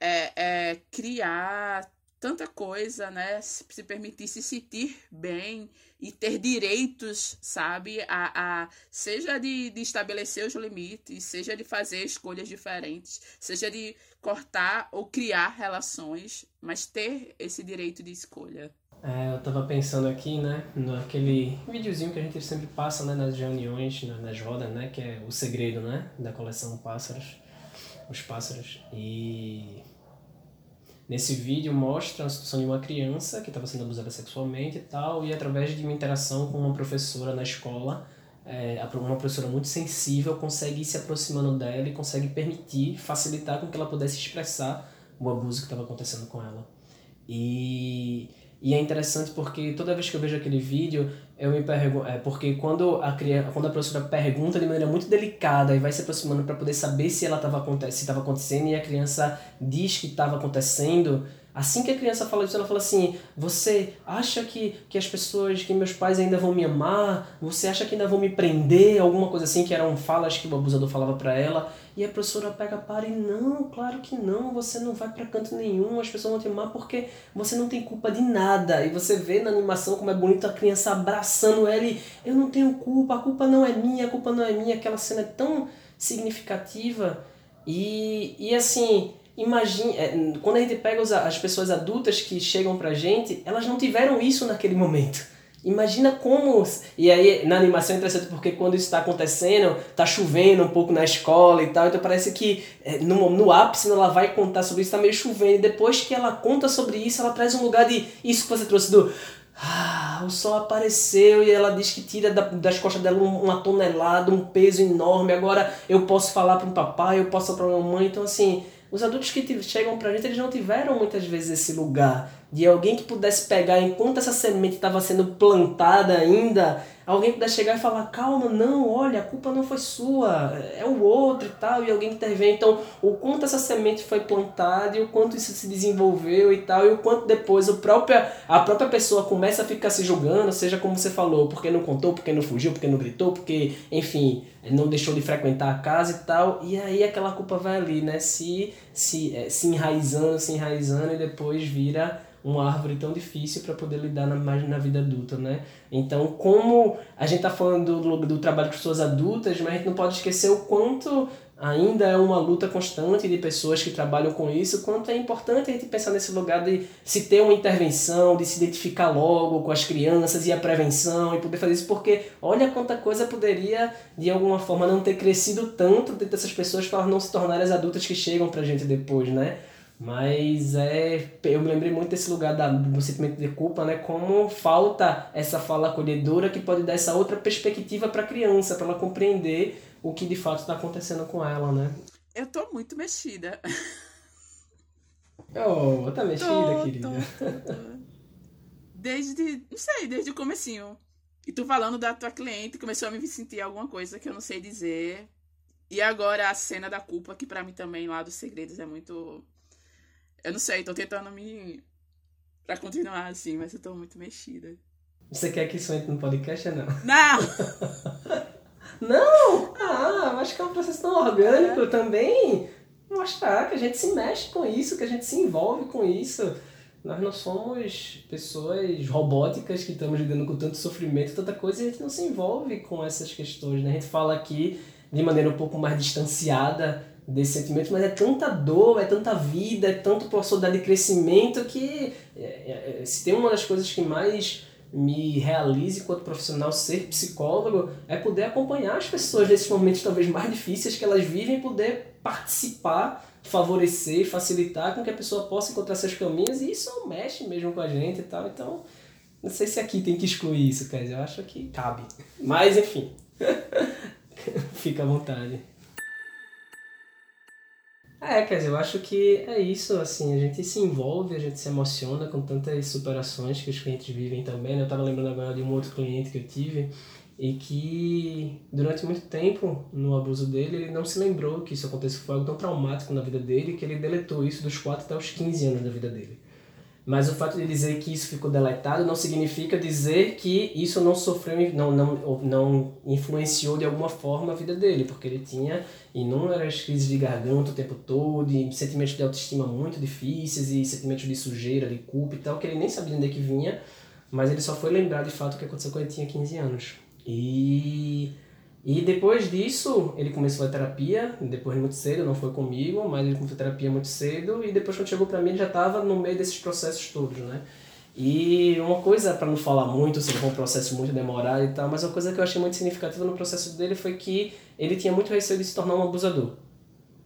é, é, criar tanta coisa, né? Se, permitir se sentir bem e ter direitos, sabe? A, a, seja de, de estabelecer os limites, seja de fazer escolhas diferentes, seja de cortar ou criar relações, mas ter esse direito de escolha. É, eu tava pensando aqui, né, naquele videozinho que a gente sempre passa, né, nas reuniões, nas rodas, né, que é o segredo, né, da coleção Pássaros, os pássaros. E Nesse vídeo mostra a situação de uma criança que estava sendo abusada sexualmente e tal, e através de uma interação com uma professora na escola, é, uma professora muito sensível consegue ir se aproximando dela e consegue permitir, facilitar com que ela pudesse expressar o abuso que estava acontecendo com ela. E e é interessante porque toda vez que eu vejo aquele vídeo, eu me pergunto. É porque quando a, criança, quando a professora pergunta de maneira muito delicada e vai se aproximando para poder saber se ela estava se estava acontecendo e a criança diz que estava acontecendo, Assim que a criança fala isso, ela fala assim: Você acha que, que as pessoas, que meus pais ainda vão me amar? Você acha que ainda vão me prender? Alguma coisa assim, que eram falas que o abusador falava para ela. E a professora pega, para e não, claro que não, você não vai para canto nenhum, as pessoas vão te amar porque você não tem culpa de nada. E você vê na animação como é bonito a criança abraçando ela e eu não tenho culpa, a culpa não é minha, a culpa não é minha. Aquela cena é tão significativa. E, e assim, imagine, é, quando a gente pega as pessoas adultas que chegam pra gente, elas não tiveram isso naquele momento. Imagina como. E aí, na animação é interessante porque quando isso está acontecendo, tá chovendo um pouco na escola e tal, então parece que é, no, no ápice ela vai contar sobre isso, tá meio chovendo. E depois que ela conta sobre isso, ela traz um lugar de. Isso que você trouxe do. Ah, o sol apareceu e ela diz que tira da, das costas dela uma tonelada, um peso enorme. Agora eu posso falar para um papai, eu posso falar para uma mãe. Então, assim, os adultos que chegam pra gente, eles não tiveram muitas vezes esse lugar de alguém que pudesse pegar enquanto essa semente estava sendo plantada ainda, alguém pudesse chegar e falar: calma, não, olha, a culpa não foi sua, é o outro e tal, e alguém intervém. Então, o quanto essa semente foi plantada e o quanto isso se desenvolveu e tal, e o quanto depois o próprio, a própria pessoa começa a ficar se julgando, seja como você falou, porque não contou, porque não fugiu, porque não gritou, porque, enfim, não deixou de frequentar a casa e tal, e aí aquela culpa vai ali, né, se, se, é, se enraizando, se enraizando e depois vira uma árvore tão difícil para poder lidar na, mais na vida adulta, né? Então, como a gente está falando do, do trabalho com pessoas adultas, mas a gente não pode esquecer o quanto ainda é uma luta constante de pessoas que trabalham com isso, quanto é importante a gente pensar nesse lugar de se ter uma intervenção, de se identificar logo com as crianças e a prevenção e poder fazer isso, porque olha quanta coisa poderia de alguma forma não ter crescido tanto dentro dessas pessoas para não se tornarem as adultas que chegam pra gente depois, né? Mas é, eu me lembrei muito desse lugar da, do sentimento de culpa, né? Como falta essa fala acolhedora que pode dar essa outra perspectiva para a criança, para ela compreender o que de fato está acontecendo com ela, né? Eu tô muito mexida. Oh, tá mexida, tô, querida. Tô, tô. Desde, não sei, desde o comecinho. E tu falando da tua cliente, começou a me sentir alguma coisa que eu não sei dizer. E agora a cena da culpa, que para mim também lá dos segredos é muito. Eu não sei, tô tentando me. pra continuar assim, mas eu tô muito mexida. Você quer que isso entre no podcast ou não? Não! Não! Ah, acho que é um processo tão orgânico é. também. Mostrar que a gente se mexe com isso, que a gente se envolve com isso. Nós não somos pessoas robóticas que estamos lidando com tanto sofrimento, tanta coisa, e a gente não se envolve com essas questões. Né? A gente fala aqui de maneira um pouco mais distanciada desse sentimento, mas é tanta dor, é tanta vida, é tanto possibilidade de crescimento que é, é, se tem uma das coisas que mais me realize enquanto profissional ser psicólogo é poder acompanhar as pessoas nesses momentos talvez mais difíceis que elas vivem, poder participar, favorecer, facilitar com que a pessoa possa encontrar seus caminhos e isso mexe mesmo com a gente e tal. Então, não sei se aqui tem que excluir isso, dizer, eu acho que cabe. Mas enfim, fica à vontade. É, quer dizer, eu acho que é isso, assim, a gente se envolve, a gente se emociona com tantas superações que os clientes vivem também, né? Eu tava lembrando agora de um outro cliente que eu tive e que durante muito tempo no abuso dele ele não se lembrou que isso aconteceu, foi algo tão traumático na vida dele que ele deletou isso dos 4 até os 15 anos da vida dele. Mas o fato de dizer que isso ficou deletado não significa dizer que isso não sofreu, não, não, não influenciou de alguma forma a vida dele, porque ele tinha inúmeras crises de garganta o tempo todo, e sentimentos de autoestima muito difíceis, e sentimentos de sujeira, de culpa e tal, que ele nem sabia onde é que vinha, mas ele só foi lembrar de fato o que aconteceu quando ele tinha 15 anos. E e depois disso, ele começou a terapia, depois muito cedo, não foi comigo, mas ele começou a terapia muito cedo, e depois quando chegou para mim, ele já estava no meio desses processos todos, né? E uma coisa, para não falar muito, se foi um processo muito demorado e tal, mas uma coisa que eu achei muito significativa no processo dele foi que ele tinha muito receio de se tornar um abusador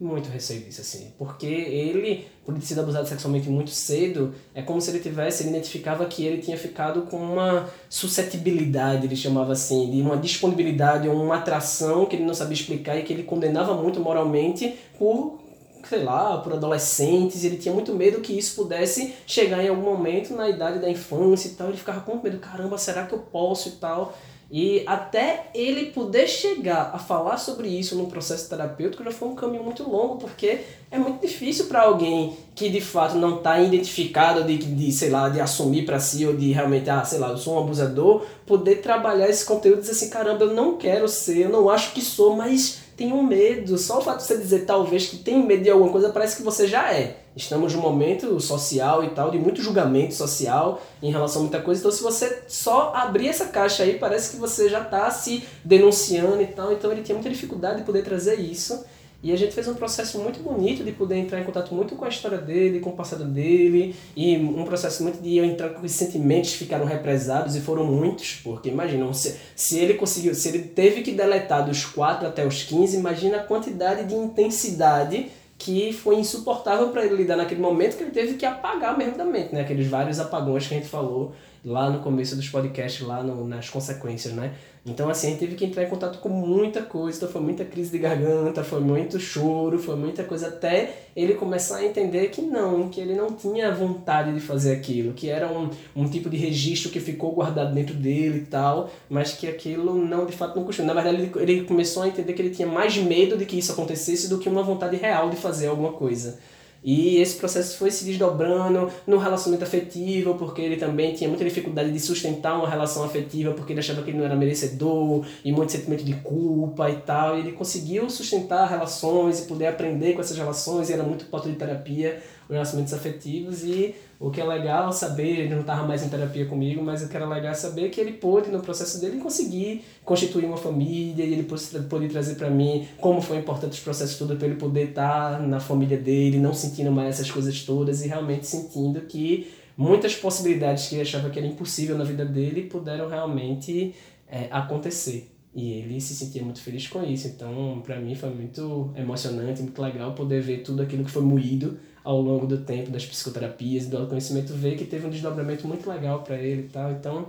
muito receio disso, assim. Porque ele, por ter sido abusado sexualmente muito cedo, é como se ele tivesse, ele identificava que ele tinha ficado com uma suscetibilidade, ele chamava assim, de uma disponibilidade, uma atração que ele não sabia explicar e que ele condenava muito moralmente por sei lá, por adolescentes, ele tinha muito medo que isso pudesse chegar em algum momento na idade da infância e tal, ele ficava com medo, caramba, será que eu posso e tal? E até ele poder chegar a falar sobre isso no processo terapêutico já foi um caminho muito longo, porque é muito difícil para alguém que de fato não está identificado de, de, sei lá, de assumir para si ou de realmente, ah, sei lá, eu sou um abusador, poder trabalhar esse conteúdo e dizer assim, caramba, eu não quero ser, eu não acho que sou, mas tenho medo. Só o fato de você dizer talvez que tem medo de alguma coisa parece que você já é. Estamos num momento social e tal, de muito julgamento social em relação a muita coisa. Então, se você só abrir essa caixa aí, parece que você já está se denunciando e tal. Então, ele tinha muita dificuldade de poder trazer isso. E a gente fez um processo muito bonito de poder entrar em contato muito com a história dele, com o passado dele, e um processo muito de eu entrar com os sentimentos que ficaram represados, e foram muitos, porque imagina, se, se ele conseguiu, se ele teve que deletar dos 4 até os 15, imagina a quantidade de intensidade que foi insuportável para ele lidar naquele momento que ele teve que apagar mesmo da mente, né? Aqueles vários apagões que a gente falou lá no começo dos podcasts, lá no, nas consequências, né? Então, assim, a gente teve que entrar em contato com muita coisa, então foi muita crise de garganta, foi muito choro, foi muita coisa, até ele começar a entender que não, que ele não tinha vontade de fazer aquilo, que era um, um tipo de registro que ficou guardado dentro dele e tal, mas que aquilo não, de fato, não custou. Na verdade, ele, ele começou a entender que ele tinha mais medo de que isso acontecesse do que uma vontade real de fazer alguma coisa. E esse processo foi se desdobrando no relacionamento afetivo, porque ele também tinha muita dificuldade de sustentar uma relação afetiva, porque ele achava que ele não era merecedor, e muito sentimento de culpa e tal. E ele conseguiu sustentar relações e poder aprender com essas relações, e era muito porta de terapia, os relacionamentos afetivos, e O que é legal saber, ele não estava mais em terapia comigo, mas o que era legal saber que ele pôde, no processo dele, conseguir constituir uma família e ele pôde trazer para mim como foi importante os processos todos para ele poder estar tá na família dele, não sentindo mais essas coisas todas e realmente sentindo que muitas possibilidades que ele achava que era impossível na vida dele puderam realmente é, acontecer. E ele se sentia muito feliz com isso. Então, para mim, foi muito emocionante, muito legal poder ver tudo aquilo que foi moído ao longo do tempo das psicoterapias e do autoconhecimento, ver que teve um desdobramento muito legal para ele e tal. Então,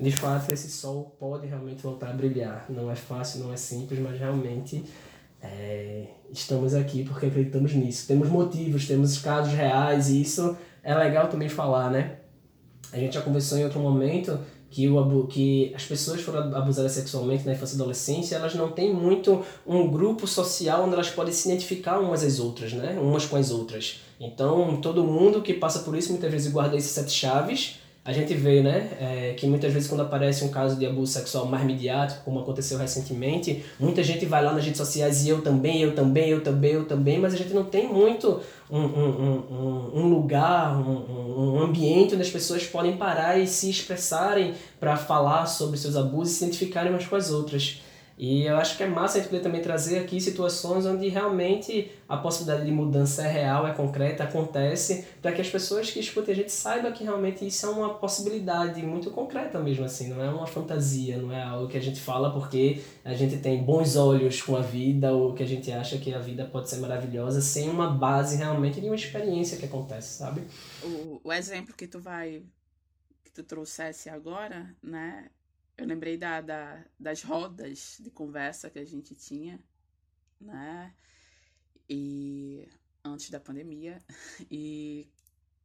de fato, esse sol pode realmente voltar a brilhar. Não é fácil, não é simples, mas realmente é, estamos aqui porque acreditamos nisso. Temos motivos, temos casos reais e isso é legal também falar, né? A gente já conversou em outro momento que, o, que as pessoas foram abusadas sexualmente na infância e adolescência, elas não têm muito um grupo social onde elas podem se identificar umas às outras, né? Umas com as outras. Então, todo mundo que passa por isso muitas vezes guarda esses sete chaves a gente vê, né, é, que muitas vezes quando aparece um caso de abuso sexual mais mediático, como aconteceu recentemente, muita gente vai lá nas redes sociais e eu também, eu também, eu também, eu também, mas a gente não tem muito um, um, um, um lugar, um, um ambiente onde as pessoas podem parar e se expressarem para falar sobre seus abusos e se identificarem umas com as outras. E eu acho que é massa a gente poder também trazer aqui situações onde realmente a possibilidade de mudança é real, é concreta, acontece, para que as pessoas que escutem a gente saibam que realmente isso é uma possibilidade muito concreta mesmo, assim, não é uma fantasia, não é algo que a gente fala porque a gente tem bons olhos com a vida ou que a gente acha que a vida pode ser maravilhosa sem uma base realmente de uma experiência que acontece, sabe? O, o exemplo que tu vai, que tu trouxesse agora, né, eu lembrei da, da, das rodas de conversa que a gente tinha, né? E antes da pandemia. E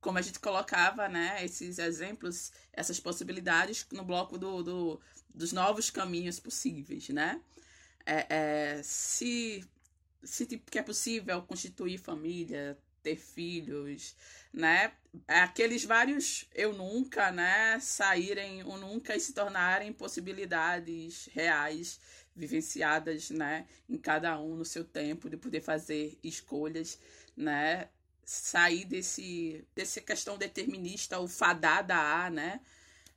como a gente colocava, né, esses exemplos, essas possibilidades no bloco do, do dos novos caminhos possíveis, né? É, é, se se tipo, que é possível constituir família, ter filhos, né? Aqueles vários eu nunca, né? Saírem o nunca e se tornarem possibilidades reais, vivenciadas, né? Em cada um no seu tempo, de poder fazer escolhas, né? Sair desse, dessa questão determinista, o fadada a, né?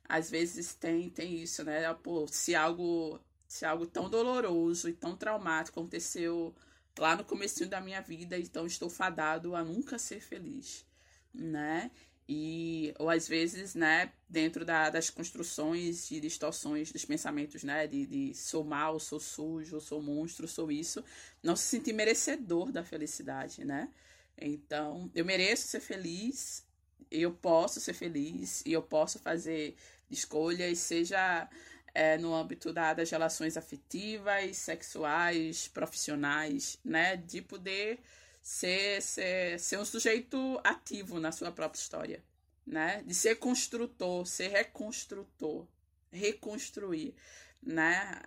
Às vezes tem, tem isso, né? Pô, se algo, se algo tão doloroso e tão traumático aconteceu lá no começo da minha vida, então estou fadado a nunca ser feliz, né? E, ou às vezes, né, dentro da, das construções e distorções dos pensamentos, né, de, de sou mal, sou sujo, sou monstro, sou isso, não se sentir merecedor da felicidade, né? Então, eu mereço ser feliz, eu posso ser feliz e eu posso fazer escolhas, seja é, no âmbito da, das relações afetivas, sexuais, profissionais, né? De poder ser, ser, ser um sujeito ativo na sua própria história, né? De ser construtor, ser reconstrutor, reconstruir, né?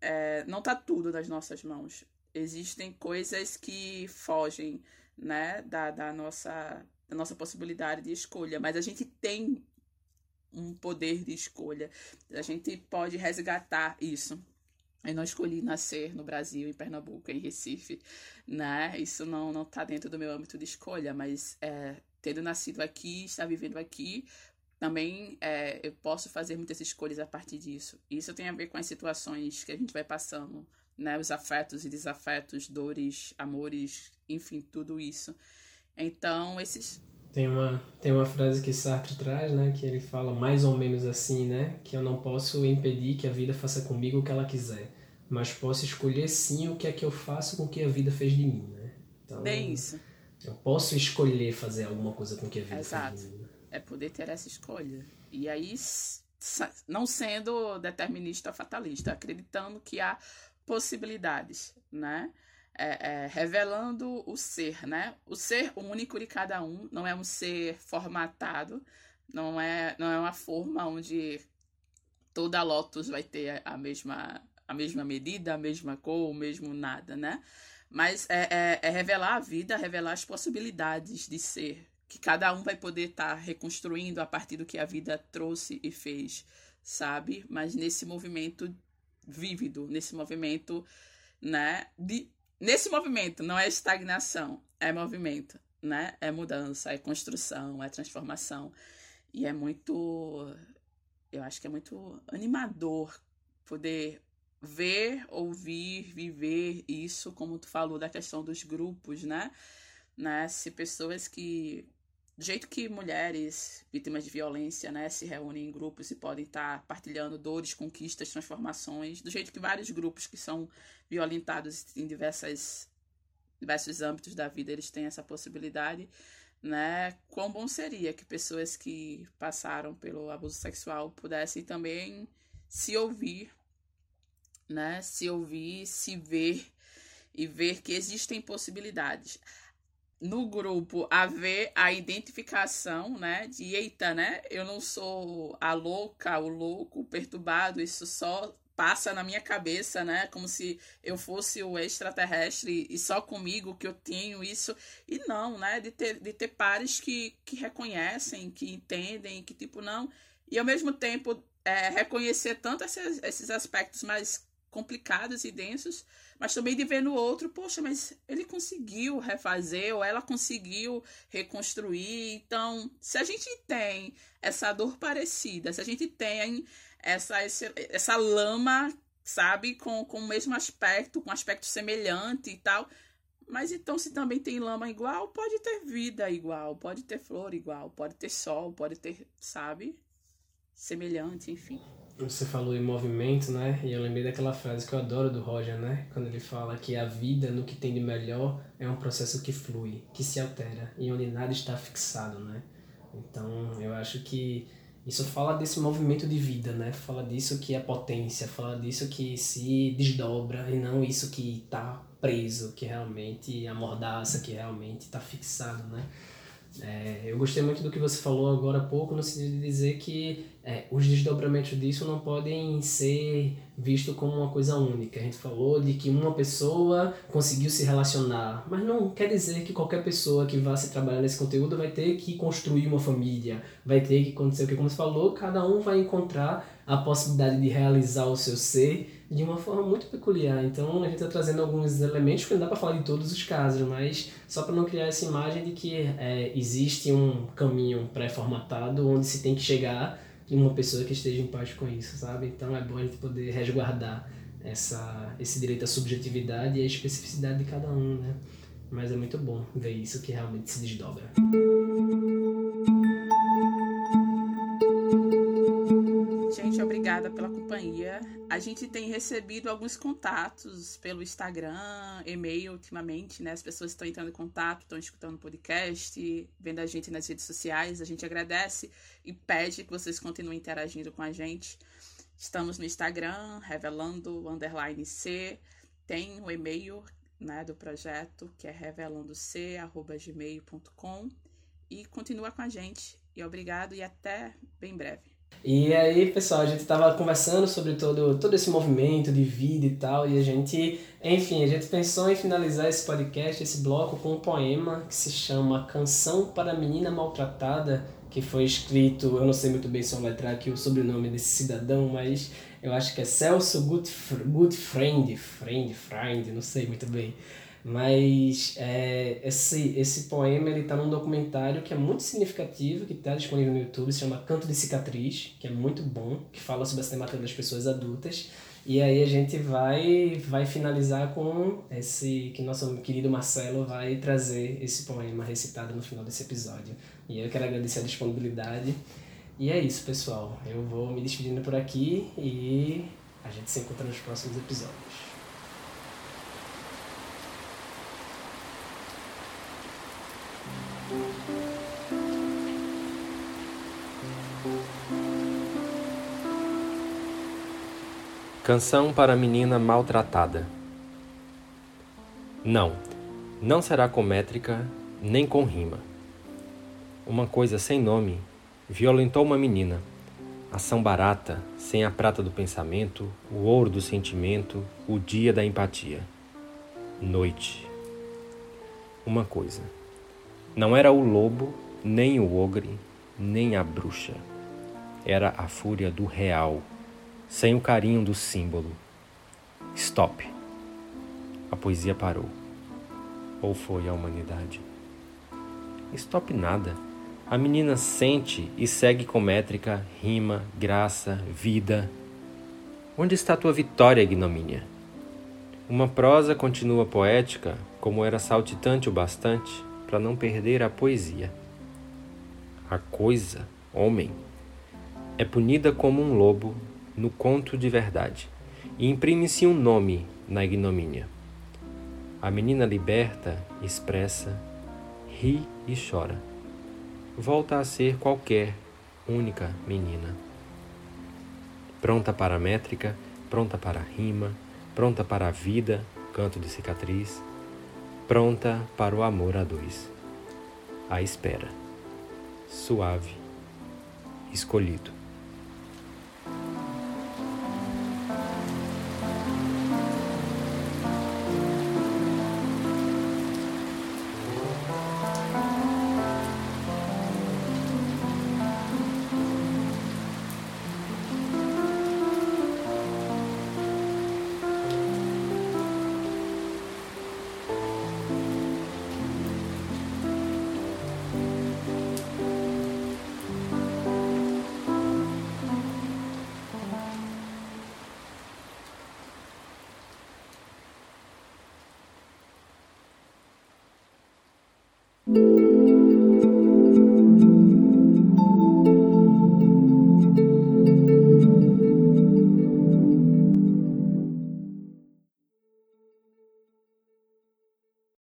É, não tá tudo nas nossas mãos. Existem coisas que fogem, né? Da, da nossa da nossa possibilidade de escolha, mas a gente tem um poder de escolha. A gente pode resgatar isso. Eu não escolhi nascer no Brasil, em Pernambuco, em Recife, né? Isso não não está dentro do meu âmbito de escolha, mas é, tendo nascido aqui, estar vivendo aqui, também é, eu posso fazer muitas escolhas a partir disso. Isso tem a ver com as situações que a gente vai passando, né? Os afetos e desafetos, dores, amores, enfim, tudo isso. Então, esses tem uma, tem uma frase que Sartre traz, né, que ele fala mais ou menos assim, né, que eu não posso impedir que a vida faça comigo o que ela quiser, mas posso escolher sim o que é que eu faço com o que a vida fez de mim, né? Então, Bem isso. Eu posso escolher fazer alguma coisa com o que a vida Exato. fez de mim. Né? É poder ter essa escolha. E aí, não sendo determinista fatalista, acreditando que há possibilidades, né? É, é, revelando o ser, né? O ser único de cada um, não é um ser formatado, não é, não é uma forma onde toda Lotus vai ter a mesma, a mesma medida, a mesma cor, o mesmo nada, né? Mas é, é, é revelar a vida, revelar as possibilidades de ser, que cada um vai poder estar tá reconstruindo a partir do que a vida trouxe e fez, sabe? Mas nesse movimento vívido, nesse movimento, né, de Nesse movimento, não é estagnação, é movimento, né? É mudança, é construção, é transformação. E é muito. Eu acho que é muito animador poder ver, ouvir, viver isso, como tu falou da questão dos grupos, né? né? Se pessoas que do jeito que mulheres vítimas de violência né, se reúnem em grupos e podem estar partilhando dores, conquistas, transformações, do jeito que vários grupos que são violentados em diversas, diversos âmbitos da vida eles têm essa possibilidade, né? Quão bom seria que pessoas que passaram pelo abuso sexual pudessem também se ouvir, né? Se ouvir, se ver e ver que existem possibilidades no grupo haver a identificação, né, de eita, né, eu não sou a louca, o louco, o perturbado, isso só passa na minha cabeça, né, como se eu fosse o extraterrestre e só comigo que eu tenho isso, e não, né, de ter, de ter pares que, que reconhecem, que entendem, que tipo, não, e ao mesmo tempo é, reconhecer tanto esses, esses aspectos mais complicados e densos, mas também de ver no outro, poxa, mas ele conseguiu refazer ou ela conseguiu reconstruir. Então, se a gente tem essa dor parecida, se a gente tem essa, essa, essa lama, sabe, com, com o mesmo aspecto, com aspecto semelhante e tal. Mas então, se também tem lama igual, pode ter vida igual, pode ter flor igual, pode ter sol, pode ter, sabe? Semelhante, enfim. Você falou em movimento, né? E eu lembrei daquela frase que eu adoro do Roger, né? Quando ele fala que a vida, no que tem de melhor, é um processo que flui, que se altera e onde nada está fixado, né? Então, eu acho que isso fala desse movimento de vida, né? Fala disso que é potência, fala disso que se desdobra e não isso que está preso, que realmente amordaça, que realmente está fixado, né? É, eu gostei muito do que você falou agora há pouco, no sentido de dizer que é, os desdobramentos disso não podem ser vistos como uma coisa única. A gente falou de que uma pessoa conseguiu se relacionar, mas não quer dizer que qualquer pessoa que vá se trabalhar nesse conteúdo vai ter que construir uma família, vai ter que acontecer o que, como você falou, cada um vai encontrar a possibilidade de realizar o seu ser de uma forma muito peculiar. Então a gente está trazendo alguns elementos que não dá para falar de todos os casos, mas só para não criar essa imagem de que é, existe um caminho pré-formatado onde se tem que chegar e uma pessoa que esteja em paz com isso, sabe? Então é bom a gente poder resguardar essa, esse direito à subjetividade e à especificidade de cada um, né? Mas é muito bom ver isso que realmente se desdobra. Obrigada pela companhia. A gente tem recebido alguns contatos pelo Instagram, e-mail ultimamente, né? As pessoas estão entrando em contato, estão escutando o podcast, vendo a gente nas redes sociais. A gente agradece e pede que vocês continuem interagindo com a gente. Estamos no Instagram, revelando underline C. Tem o e-mail né, do projeto, que é revelandoc.gmail.com. E continua com a gente. E obrigado e até bem breve. E aí, pessoal, a gente estava conversando sobre todo, todo esse movimento de vida e tal, e a gente, enfim, a gente pensou em finalizar esse podcast, esse bloco, com um poema que se chama Canção para a Menina Maltratada, que foi escrito, eu não sei muito bem letrar aqui o sobrenome desse cidadão, mas eu acho que é Celso Goodfriend, friend, friend, não sei muito bem. Mas é, esse, esse poema ele está num documentário que é muito significativo, que está disponível no YouTube, se chama Canto de Cicatriz, que é muito bom, que fala sobre essa temática das pessoas adultas. E aí a gente vai, vai finalizar com esse que nosso querido Marcelo vai trazer esse poema recitado no final desse episódio. E eu quero agradecer a disponibilidade. E é isso, pessoal. Eu vou me despedindo por aqui e a gente se encontra nos próximos episódios. Canção para menina maltratada. Não, não será com métrica nem com rima. Uma coisa sem nome violentou uma menina. Ação barata, sem a prata do pensamento, o ouro do sentimento, o dia da empatia. Noite. Uma coisa. Não era o lobo, nem o ogre, nem a bruxa. Era a fúria do real sem o carinho do símbolo. Stop. A poesia parou. Ou foi a humanidade? Stop nada. A menina sente e segue com métrica, rima, graça, vida. Onde está tua vitória, ignomínia? Uma prosa continua poética, como era saltitante o bastante para não perder a poesia. A coisa, homem, é punida como um lobo no conto de verdade e imprime-se um nome na ignomínia. A menina liberta, expressa, ri e chora. Volta a ser qualquer única menina. Pronta para a métrica, pronta para a rima, pronta para a vida, canto de cicatriz, pronta para o amor a dois. A espera, suave, escolhido.